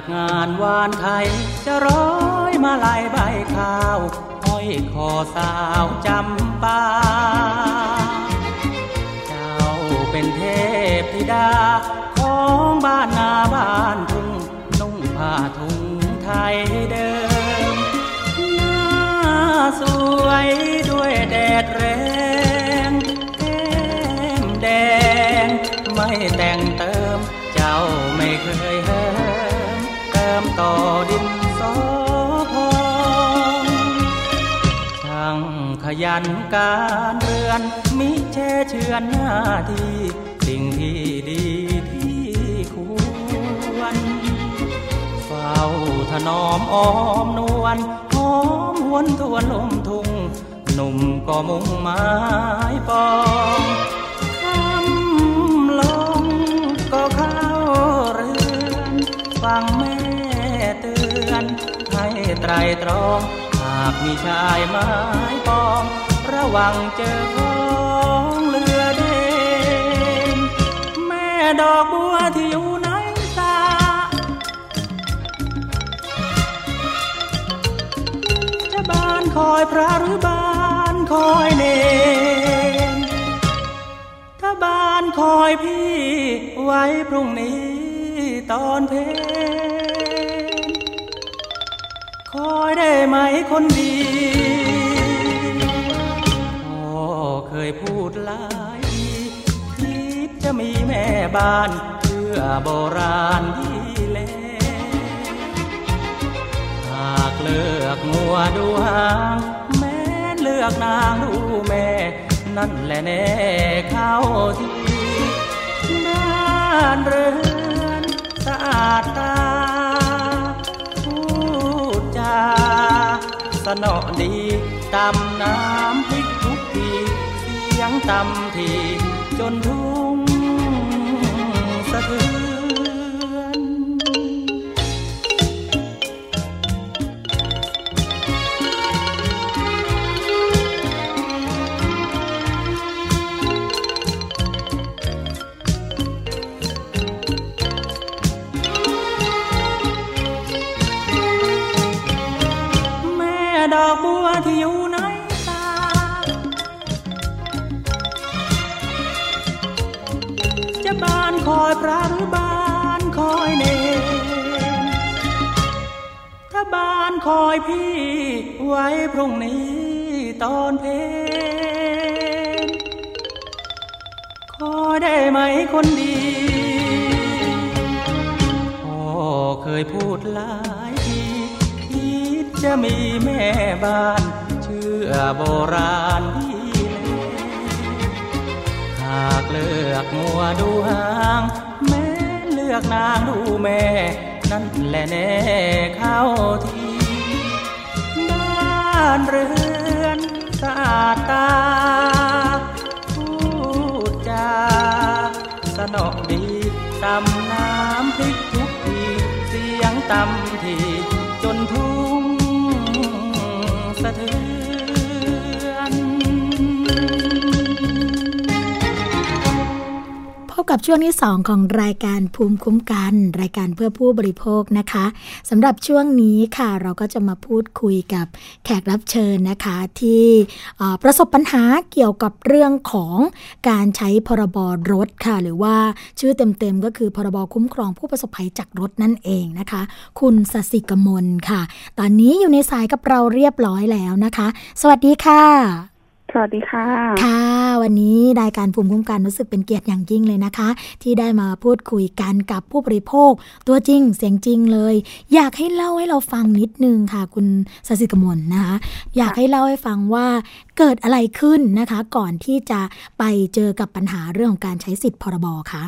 จากงานวานไทย จะร้อยมาลายใบข้าวห้อยคอสาวจำปา เจ้าเป็นเทพธิดา ของบ้านนาบ้านทุ่งนุ่งผ้าทุ่งไทยเดิม หน้าสวยด้วยแดด ยันการเรือน มิเช่เชือนหน้าที่สิ่งที่ดีที่ควร เฝ้าถนอมอ้อมนวลหอมหวนทวนลมทุ่งหนุ่มก็มุ่งไม้ปองคำลงก็เข้าเรือน ฟังแม่เตือน ให้ไตรตรองากมีชายไม้ปอง ระวังเจอของเรือเดนแม่ดอกบัวที่อยู่ในตาจะบานคอยพระหรือบานคอยเนนถ้าบานคอยพี่ไว้พรุ่งนี้ตอนเพล อยได้ไหมคนดีพ่อเคยพูดหลายทีคิดจะมีแม่บ้านเชื่อโบราณที่เลหากเลือกงัวดูหางแม้เลือกนางดูแม่ นั่นแหละแน่เข้าทีบ้านเรือนสะอาดตา นอดีตำน้ำพริกทุกทีเสียงตำทีจนทุ่งสะเทือน อยพี่ไว้พรุ่งนี้ตอนเพลงคอได้ไหมคนดีพ่อเคยพูดหลายทีคิดจะมีแม่บ้าน เชื่อโบราณที่หากเลือกมัวดูหางแม้เลือกนางดูแม่ นั่นแหละแน่เข้าทีานเรือนสะอาดตา พูดจาสนอกดีตำน้ำพริกทุกทีเสียงตำทีจนทุ่งสะเทือน กับช่วงที่ 2 ของรายการภูมิคุ้มกัน รายการเพื่อผู้บริโภคนะคะสำหรับช่วงนี้ค่ะ เราก็จะมาพูดคุยกับแขกรับเชิญนะคะ ที่ประสบปัญหาเกี่ยวกับเรื่องของการใช้พรบรถค่ะ หรือว่าชื่อเต็มๆก็คือพรบคุ้มครองผู้ประสบภัยจากรถนั่นเองนะคะ คุณสสิกมลค่ะ ตอนนี้อยู่ในสายกับเราเรียบร้อยแล้วนะคะ สวัสดีค่ะ สวัสดีค่ะ ค่ะ วันนี้รายการภูมิคุ้มกันรู้สึกเป็นเกียรติอย่างยิ่งเลยนะคะ ที่ได้มาพูดคุยกันกับผู้บริโภค ตัวจริงเสียงจริงเลย อยากให้เล่าให้เราฟังนิดนึงค่ะ คุณสศิกมลนะคะ อยากให้เล่าให้ฟังว่าเกิดอะไรขึ้นนะคะ ก่อนที่จะไปเจอกับปัญหาเรื่องของการใช้สิทธิ์พรบคะ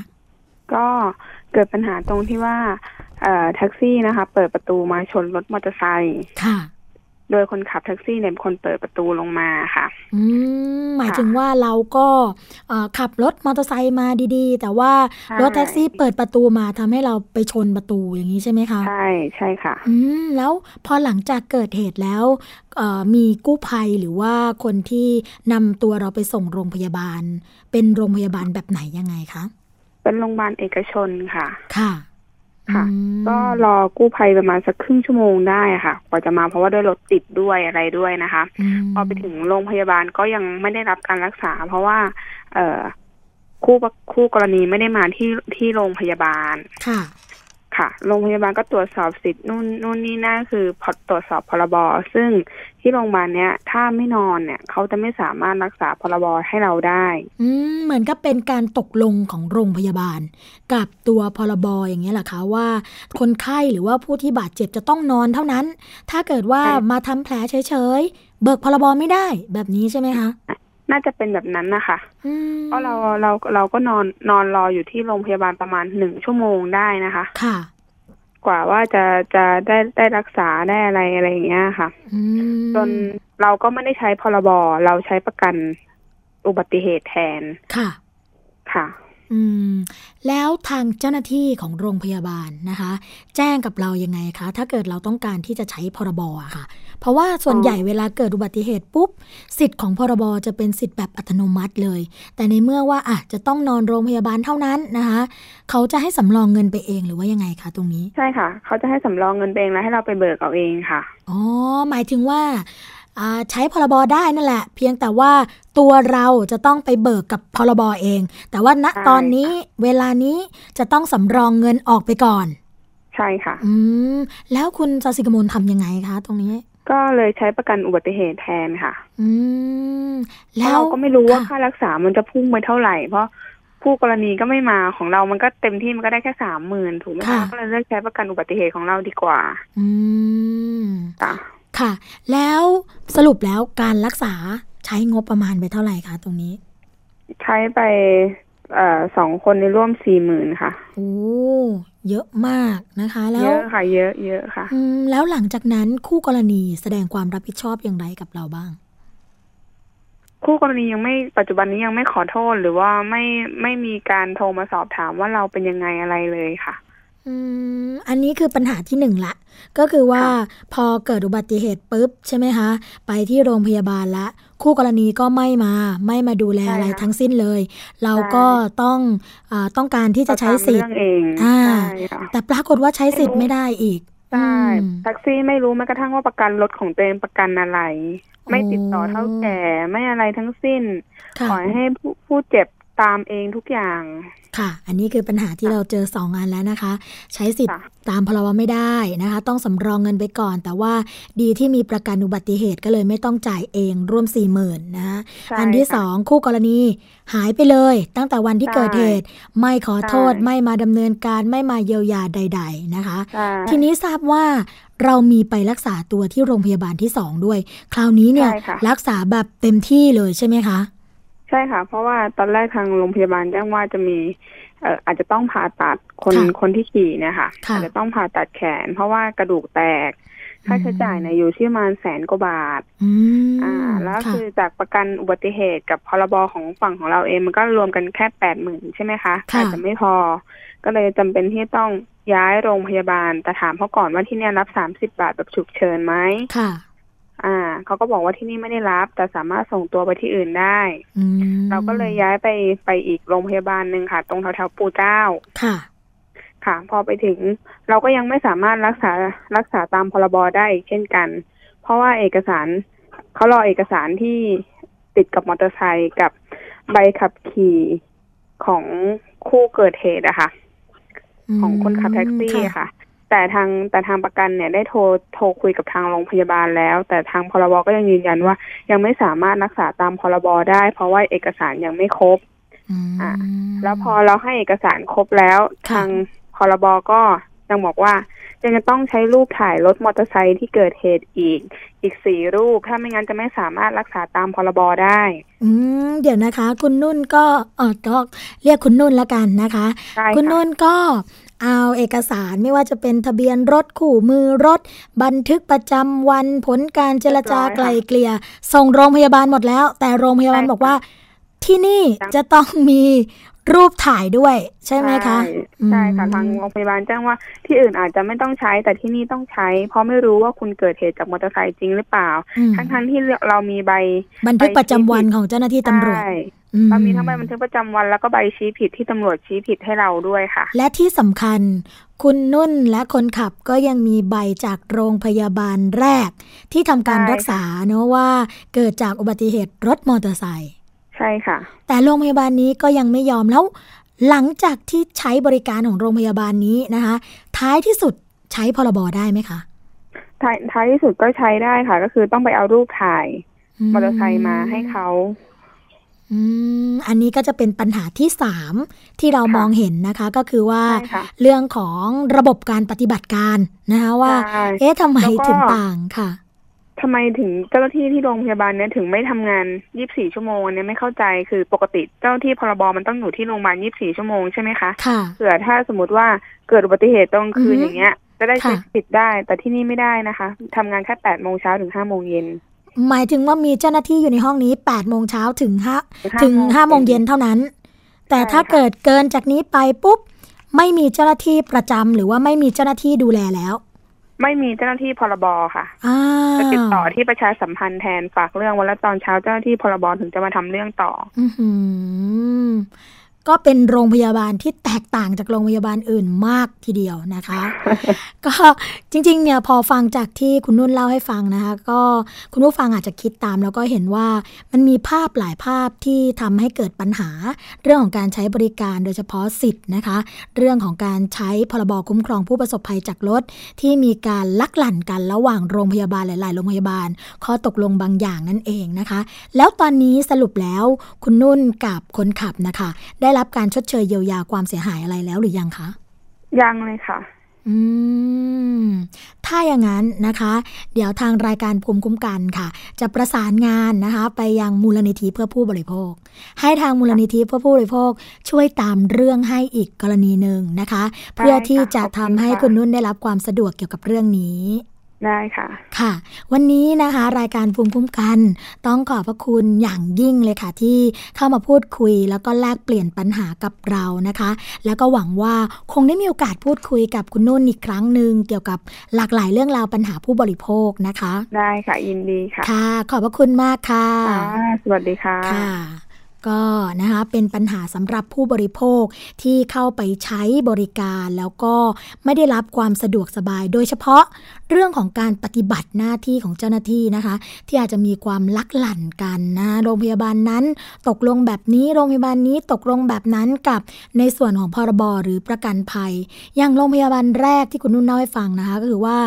ก็เกิดปัญหาตรงที่ว่าแท็กซี่นะคะ เปิดประตูมาชนรถมอเตอร์ไซค์ค่ะ โดยคนขับแท็กซี่เนี่ยเป็นคนเปิดประตูลงมาค่ะอืมหมายถึงว่าเราก็ขับรถมอเตอร์ไซค์มาดีๆ แต่ว่ารถแท็กซี่เปิดประตูมาทำให้เราไปชนประตูอย่างนี้ใช่ไหมคะใช่ใช่ค่ะ อืมแล้วพอหลังจากเกิดเหตุแล้วมีกู้ภัยหรือว่าคนที่นำตัวเราไปส่งโรงพยาบาล เป็นโรงพยาบาลแบบไหนยังไงคะเป็นโรงพยาบาลเอกชนค่ะ ค่ะ ค่ะ ก็รอกู้ภัยประมาณสักครึ่งชั่วโมงได้ค่ะ กว่าจะมาเพราะว่าด้วยรถติดด้วยอะไรด้วยนะคะ พอไปถึงโรงพยาบาลก็ยังไม่ได้รับการรักษา เพราะว่า เออคู่คู่กรณีไม่ได้มาที่ที่โรงพยาบาล ค่ะ ค่ะ โรงพยาบาลก็ตรวจสอบสิทธิ์นู่นนู่นนี่นั่นคือพอตรวจสอบพรบซึ่งที่โรงพยาบาลเนี้ยถ้าไม่นอนเนี่ยเขาจะไม่สามารถรักษาพรบให้เราได้ อืมเหมือนกับเป็นการตกลงของโรงพยาบาล กับตัวพรบอย่างเงี้ยแหละคะว่า คนไข้หรือว่าผู้ที่บาดเจ็บจะต้องนอนเท่านั้น ถ้าเกิดว่ามาทำแผลเฉยๆเบิกพรบไม่ได้แบบนี้ใช่ไหมคะ น่าจะเป็นแบบนั้นนะคะเพราะเราเราเราก็นอนนอนรออยู่ที่โรงพยาบาลประมาณหนึ่งชั่วโมงได้นะคะ ค่ะ กว่าว่าจะจะได้ได้รักษาได้อะไรอะไรอย่างเงี้ยค่ะจนเราก็ไม่ได้ใช้พรบเราใช้ประกันอุบัติเหตุแทนค่ะ ค่ะ อืม แล้วทางเจ้าหน้าที่ของโรงพยาบาลนะคะ แจ้งกับเรายังไงคะ ถ้าเกิดเราต้องการที่จะใช้พรบอะค่ะ เพราะว่าส่วนใหญ่เวลาเกิดอุบัติเหตุปุ๊บ สิทธิ์ของพรบจะเป็นสิทธิ์แบบอัตโนมัติเลย แต่ในเมื่อว่าอะจะต้องนอนโรงพยาบาลเท่านั้นนะคะ เขาจะให้สำรองเงินไปเองหรือว่ายังไงคะตรงนี้ ใช่ค่ะ เขาจะให้สำรองเงินไปเองแล้วให้เราไปเบิกเอาเองค่ะ อ๋อ หมายถึงว่า ใช้พรบได้นั่นแหละ เพียงแต่ว่าตัวเราจะต้องไปเบิกกับพรบเอง แต่ว่าณตอนนี้เวลานี้จะต้องสำรองเงินออกไปก่อน ใช่ค่ะ อืมแล้วคุณสสิกมลทำยังไงคะตรงนี้ ก็เลยใช้ประกันอุบัติเหตุแทนค่ะ อืมแล้วเราก็ไม่รู้ว่าค่ารักษามันจะพุ่งไปเท่าไหร่เพราะผู้กรณีก็ไม่มาของเรามันก็เต็มที่มันก็ได้แค่สามหมื่นถูกไหมคะก็เลยเลือกใช้ประกันอุบัติเหตุของเราดีกว่า อืมจ้ะ ค่ะ แล้วสรุปแล้วการรักษาใช้งบประมาณไปเท่าไหร่คะตรงนี้ ใช้ไปเอ่อสองคนในร่วมสี่หมื่นค่ะโอ้เยอะมากนะคะ แล้วเยอะค่ะเยอะเยอะค่ะอืมแล้วหลังจากนั้นคู่กรณีแสดงความรับผิดชอบอย่างไรกับเราบ้าง คู่กรณียังไม่ปัจจุบันนี้ยังไม่ขอโทษหรือว่าไม่ไม่มีการโทรมาสอบถามว่าเราเป็นยังไงอะไรเลยค่ะ อืมอันนี้คือปัญหาที่หนึ่งละ ก็คือว่าพอเกิดอุบัติเหตุปุ๊บใช่ไหมคะ ไปที่โรงพยาบาลละ คู่กรณีก็ไม่มา ไม่มาดูแลอะไรทั้งสิ้นเลย เราก็ต้องอต้องการที่จะใช้สิทธิ์อ่า แต่ปรากฏว่าใช้สิทธิ์ไม่ได้อีกใช่แท็กซี่ไม่รู้แม้กระทั่งว่าประกันรถของตัวเองประกันอะไร ไม่ติดต่อเท่าแก่ไม่อะไรทั้งสิ้น ขอให้ผู้ผู้เจ็บ ตามเองทุกอย่าง ค่ะ อันนี้คือปัญหาที่เราเจอสองงานแล้วนะคะ ใช้สิทธิ์ตามพรบไม่ได้นะคะ ต้องสำรองเงินไปก่อน แต่ว่าดีที่มีประกันอุบัติเหตุก็เลยไม่ต้องจ่ายเองร่วมสี่หมื่นนะคะอันที่สองคู่กรณีหายไปเลย ตั้งแต่วันที่เกิดเหตุ ไม่ขอโทษไม่มาดำเนินการไม่มาเยียวยาใด ๆนะคะ ทีนี้ทราบว่าเรามีไปรักษาตัวที่โรงพยาบาลที่สองด้วย คราวนี้เนี่ยรักษาแบบเต็มที่เลยใช่ไหมคะ ใช่ค่ะ เพราะว่าตอนแรกทางโรงพยาบาลแจ้งว่าจะมีเอ่ออาจจะต้องผ่าตัดคนคนที่ขี่เนี่ยค่ะ อาจจะต้องผ่าตัดแขน เพราะว่ากระดูกแตก ค่าใช้จ่ายเนี่ยอยู่ที่ประมาณแสนกว่าบาทอ่า แล้วคือจากประกันอุบัติเหตุกับพรบของฝั่งของเราเองมันก็รวมกันแค่แปดหมื่นใช่ไหมคะอาจจะไม่พอ ก็เลยจำเป็นที่ต้องย้ายโรงพยาบาลแต่ถามเขาก่อนว่าที่เนี่ยรับสามสิบบาทแบบฉุกเฉินไหม ค่ะ อ่าเขาก็บอกว่าที่นี่ไม่ได้รับ แต่สามารถส่งตัวไปที่อื่นได้เราก็เลยย้ายไปไปอีกโรงพยาบาลหนึ่งค่ะ ตรงแถวๆปูเจ้าค่ะ ค่ะ พอไปถึง เราก็ยังไม่สามารถรักษารักษาตามพรบได้เช่นกัน เพราะว่าเอกสารเขารอเอกสารที่ติดกับมอเตอร์ไซค์กับใบขับขี่ของคู่เกิดเหตุอะค่ะ ของคนขับแท็กซี่ค่ะ แต่ทางแต่ทางประกันเนี่ยได้โทรโทรคุยกับทางโรงพยาบาลแล้ว แต่ทางพรบก็ยังยืนยันว่า ยังไม่สามารถรักษาตามพรบได้ เพราะว่าเอกสารยังไม่ครบอ่าแล้วพอเราให้เอกสารครบแล้ว ทางพรบก็ยังบอกว่ายังจะต้องใช้รูปถ่ายรถมอเตอร์ไซค์ที่เกิดเหตุอีก อีกสี่รูป ถ้าไม่งั้นจะไม่สามารถรักษาตามพรบได้ อืมเดี๋ยวนะคะ คุณนุ่นก็เออก็เรียกคุณนุ่นละกันนะคะ คุณนุ่นก็ เอาเอกสารไม่ว่าจะเป็นทะเบียนรถขู่มือรถ บันทึกประจำวันผลการเจรจาไกล่เกลี่ยส่งโรงพยาบาลหมดแล้ว แต่โรงพยาบาลบอกว่าที่นี่จะต้องมี รูปถ่ายด้วยใช่ไหมคะใช่ค่ะทางโรงพยาบาลแจ้งว่าที่อื่นอาจจะไม่ต้องใช้แต่ที่นี่ต้องใช้ เพราะไม่รู้ว่าคุณเกิดเหตุจากมอเตอร์ไซค์จริงหรือเปล่า ทั้งทั้งที่เรามีใบ บันทึกประจำวันของเจ้าหน้าที่ตำรวจเรามีทั้งใบบันทึกประจำวันแล้วก็ใบชี้ผิดที่ตำรวจชี้ผิดให้เราด้วยค่ะ และที่สำคัญ คุณนุ่นและคนขับก็ยังมีใบจากโรงพยาบาลแรก ที่ทำการรักษาเนอะว่าเกิดจากอุบัติเหตุรถมอเตอร์ไซค์ใช่ค่ะ แต่โรงพยาบาลนี้ก็ยังไม่ยอมแล้ว หลังจากที่ใช้บริการของโรงพยาบาลนี้นะคะ ท้ายที่สุดใช้พรบได้ไหมคะท้ายท้ายที่สุดก็ใช้ได้ค่ะ ก็คือต้องไปเอารูปถ่ายมอเตอร์ไซค์มาให้เขาอืมอันนี้ก็จะเป็นปัญหาที่สามที่เรามองเห็นนะคะ ก็คือว่าเรื่องของระบบการปฏิบัติการนะคะว่า เอ๊ะทำไมถึงต่างค่ะ ทำไมถึงเจ้าหน้าที่ที่โรงพยาบาลเนี่ยถึงไม่ทำงานยีิบสี่ชั่วโมงเนี่ยไม่เข้าใจคือปกติเจ้าหน้าที่พรบมันต้องอยู่ที่โรงพยาบาลยีิบสี่ชั่วโมงใช่ไหมคะค่ะเผื่อถ้าสมมติว่าเกิดอุบัติเหตุตรงคืนอย่างเงี้ย จะได้เช็คปิดได้ แต่ที่นี่ไม่ได้นะคะทำงานแค่แปดโมงเช้าถึงห้าโมงเย็นหมายถึงว่ามีเจ้าหน้าที่อยู่ในห้องนี้แปดโมงเช้าถึงห้าถึงห้าโมงเย็นเท่านั้น แต่ถ้าเกิดเกินจากนี้ไปปุ๊บไม่มีเจ้าหน้าที่ประจำหรือว่าไม่มีเจ้าหน้าที่ดูแลแล้ว ไม่มีเจ้าหน้าที่พรบค่ะจะติดต่อที่ประชาสัมพันธ์แทนฝากเรื่องวันละตอนเช้าเจ้าหน้าที่พรบถึงจะมาทำเรื่องต่อ อื ก็เป็นโรงพยาบาลที่แตกต่างจากโรงพยาบาลอื่นมากทีเดียวนะคะ ก็จริงๆเนี่ยพอฟังจากที่คุณนุ่นเล่าให้ฟังนะคะ ก็คุณผู้ฟังอาจจะคิดตาม แล้วก็เห็นว่ามันมีภาพหลายภาพที่ทำให้เกิดปัญหา เรื่องของการใช้บริการโดยเฉพาะสิทธิ์นะคะ เรื่องของการใช้พรบคุ้มครองผู้ประสบภัยจากรถ ที่มีการลักหลั่นกันระหว่างโรงพยาบาลหลายๆ โรงพยาบาล ข้อตกลงบางอย่างนั่นเองนะคะ แล้วตอนนี้สรุปแล้วคุณนุ่นกับคนขับนะคะได้รับการชดเชยเยียวยาความเสียหายอะไรแล้วหรือยังคะ ยังเลยค่ะ อืม ถ้าอย่างนั้นนะคะ เดี๋ยวทางรายการภูมิคุ้มกันค่ะ จะประสานงานนะคะ ไปยังมูลนิธิเพื่อผู้บริโภค ให้ทางมูลนิธิเพื่อผู้บริโภค ช่วยตามเรื่องให้อีกกรณีหนึ่งนะคะ เพื่อที่จะทำให้คุณนุ่นได้รับความสะดวกเกี่ยวกับเรื่องนี้ ได้ค่ะ ค่ะ วันนี้นะคะ รายการภูมิคุ้มกัน ต้องขอบพระคุณอย่างยิ่งเลยค่ะ ที่เข้ามาพูดคุย แล้วก็แลกเปลี่ยนปัญหากับเรานะคะ แล้วก็หวังว่าคงได้มีโอกาสพูดคุยกับคุณนุ่นอีกครั้งหนึ่งเกี่ยวกับหลากหลายเรื่องราวปัญหาผู้บริโภคนะคะ ได้ค่ะยินดีค่ะ ค่ะ ขอบพระคุณมากค่ะ สวัสดีค่ะค่ะ ก็นะคะเป็นปัญหาสำหรับผู้บริโภคที่เข้าไปใช้บริการแล้วก็ไม่ได้รับความสะดวกสบาย โดยเฉพาะเรื่องของการปฏิบัติหน้าที่ของเจ้าหน้าที่นะคะ ที่อาจจะมีความลักหลั่นกันนะโรงพยาบาลนั้น ตกลงแบบนี้โรงพยาบาลนี้ตกลงแบบนั้นกับในส่วนของพรบหรือประกันภัย อย่างโรงพยาบาลแรกที่คุณนุ่นเล่าให้ฟังนะคะก็คือว่า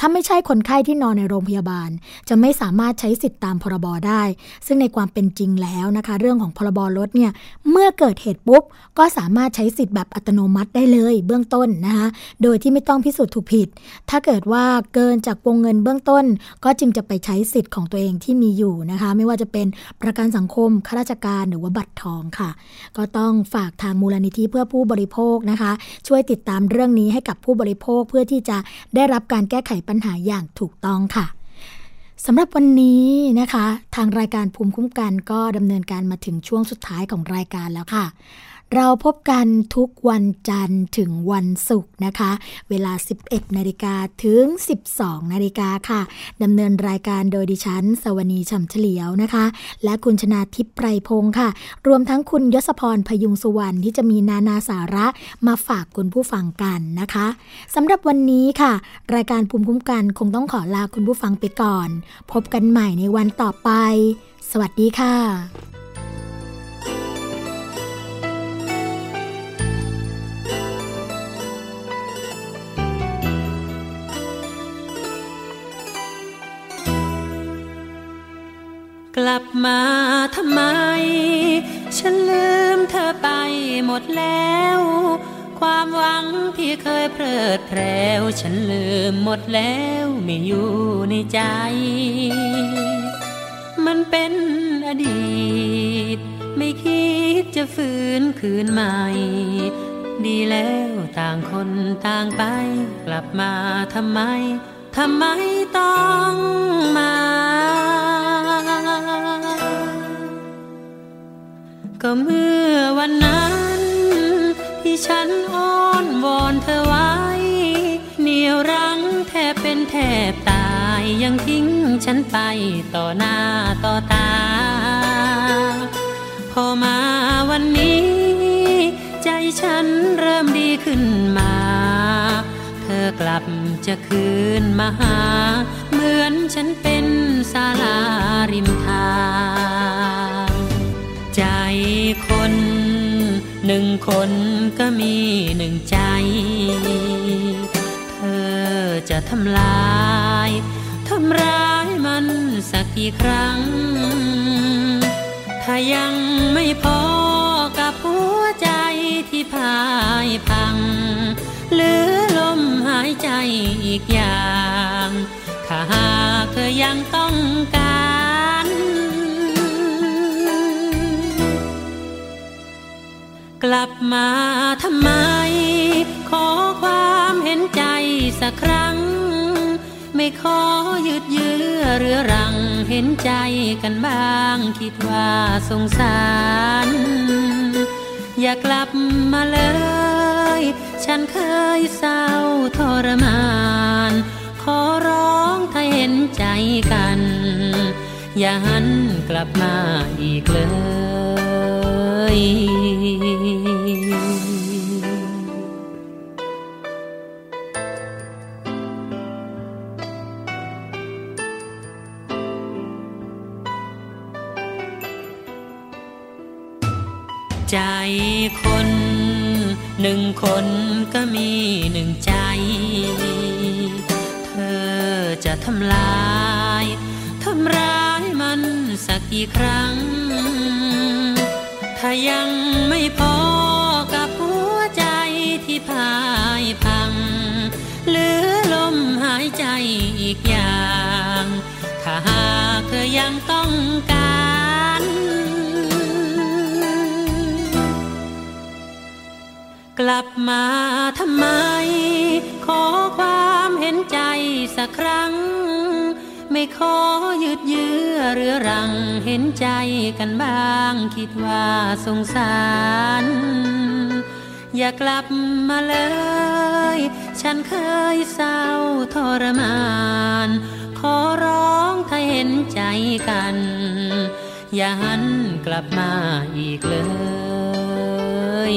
ถ้าไม่ใช่คนไข้ที่นอนในโรงพยาบาล จะไม่สามารถใช้สิทธิ์ตามพรบได้ ซึ่งในความเป็นจริงแล้วนะคะ เรื่องของพรบรถเนี่ยเมื่อเกิดเหตุปุ๊บ ก็สามารถใช้สิทธิ์แบบอัตโนมัติได้เลยเบื้องต้นนะคะโดยที่ไม่ต้องพิสูจน์ถูกผิด ถ้าเกิดว่าเกินจากวงเงินเบื้องต้น ก็จึงจะไปใช้สิทธิ์ของตัวเองที่มีอยู่นะคะ ไม่ว่าจะเป็นประกันสังคมข้าราชการหรือว่าบัตรทองค่ะ ก็ต้องฝากทางมูลนิธิเพื่อผู้บริโภคนะคะ ช่วยติดตามเรื่องนี้ให้กับผู้บริโภคเพื่อที่จะได้รับการแก้ไขปัญหาอย่างถูกต้องค่ะ สำหรับวันนี้นะคะ ทางรายการภูมิคุ้มกันก็ดำเนินการมาถึงช่วงสุดท้ายของรายการแล้วค่ะ เราพบกันทุกวันจันทร์ถึงวันศุกร์นะคะ เวลา 11 นาฬิกาถึง 12 นาฬิกาค่ะดำเนินรายการโดยดิฉัน สวนีฉ่ำเฉลียวนะคะ และคุณชนาทิพย์ไพรพงศ์ค่ะ รวมทั้งคุณยศพรพยุงสุวรรณที่จะมีนานาสาระมาฝากคุณผู้ฟังกันนะคะสำหรับวันนี้ค่ะ รายการภูมิคุ้มกันคงต้องขอลาคุณผู้ฟังไปก่อน พบกันใหม่ในวันต่อไป สวัสดีค่ะ ลับมาทำไม ฉันลืมเธอไปหมดแล้ว ความหวังที่เคยเพลิดเพลวฉันลืมหมดแล้วไม่อยู่ในใจ มันเป็นอดีต ไม่คิดจะฟื้นคืนใหม่ ดีแล้วต่างคนต่างไป กลับมาทำไม ทำไมต้องมา ก็เมื่อวันนั้น ที่ฉันอ้อนวอนเธอไว้ เหนียวรั้งแทบเป็นแทบตายยังทิ้งฉันไปต่อหน้าต่อตา พอมาวันนี้ ใจฉันเริ่มดีขึ้นมา เธอกลับจะคืนมาหา เหมือนฉันเป็นศาลาริม งคนก็มีหนึ่งใจ เธอจะทำลายทำร้ายมันสักกี่ครั้ง ถ้ายังไม่พอกับหัวใจที่พายพังหลือลมหายใจอีกอย่าง ถ้าหากเธอยังต้องการ กลับมาทำไม ขอความเห็นใจสักครั้ง ไม่ขอยืดเยื้อเรือรังเห็นใจกันบ้าง คิดว่าสงสาร อย่ากลับมาเลย ฉันเคยเศร้าทรมาน ขอร้องถ้าเห็นใจกัน อย่าหันกลับมาอีกเลย ใจคน หนึ่งคนก็มีหนึ่งใจ เธอจะทำลายทำร้ายมันสักกี่ครั้ง ถ้ายังไม่พอกับหัวใจที่พายพัง เหลือลมหายใจอีกอย่าง ถ้าหากเธอยังต้องการ กลับมาทำไม ขอความเห็นใจสักครั้ง ไม่ขอยืดเยื้อเรือรังเห็นใจกันบ้าง คิดว่าสงสาร อย่ากลับมาเลย ฉันเคยเศร้าทรมาน ขอร้องถ้าเห็นใจกัน อย่าหันกลับมาอีกเลย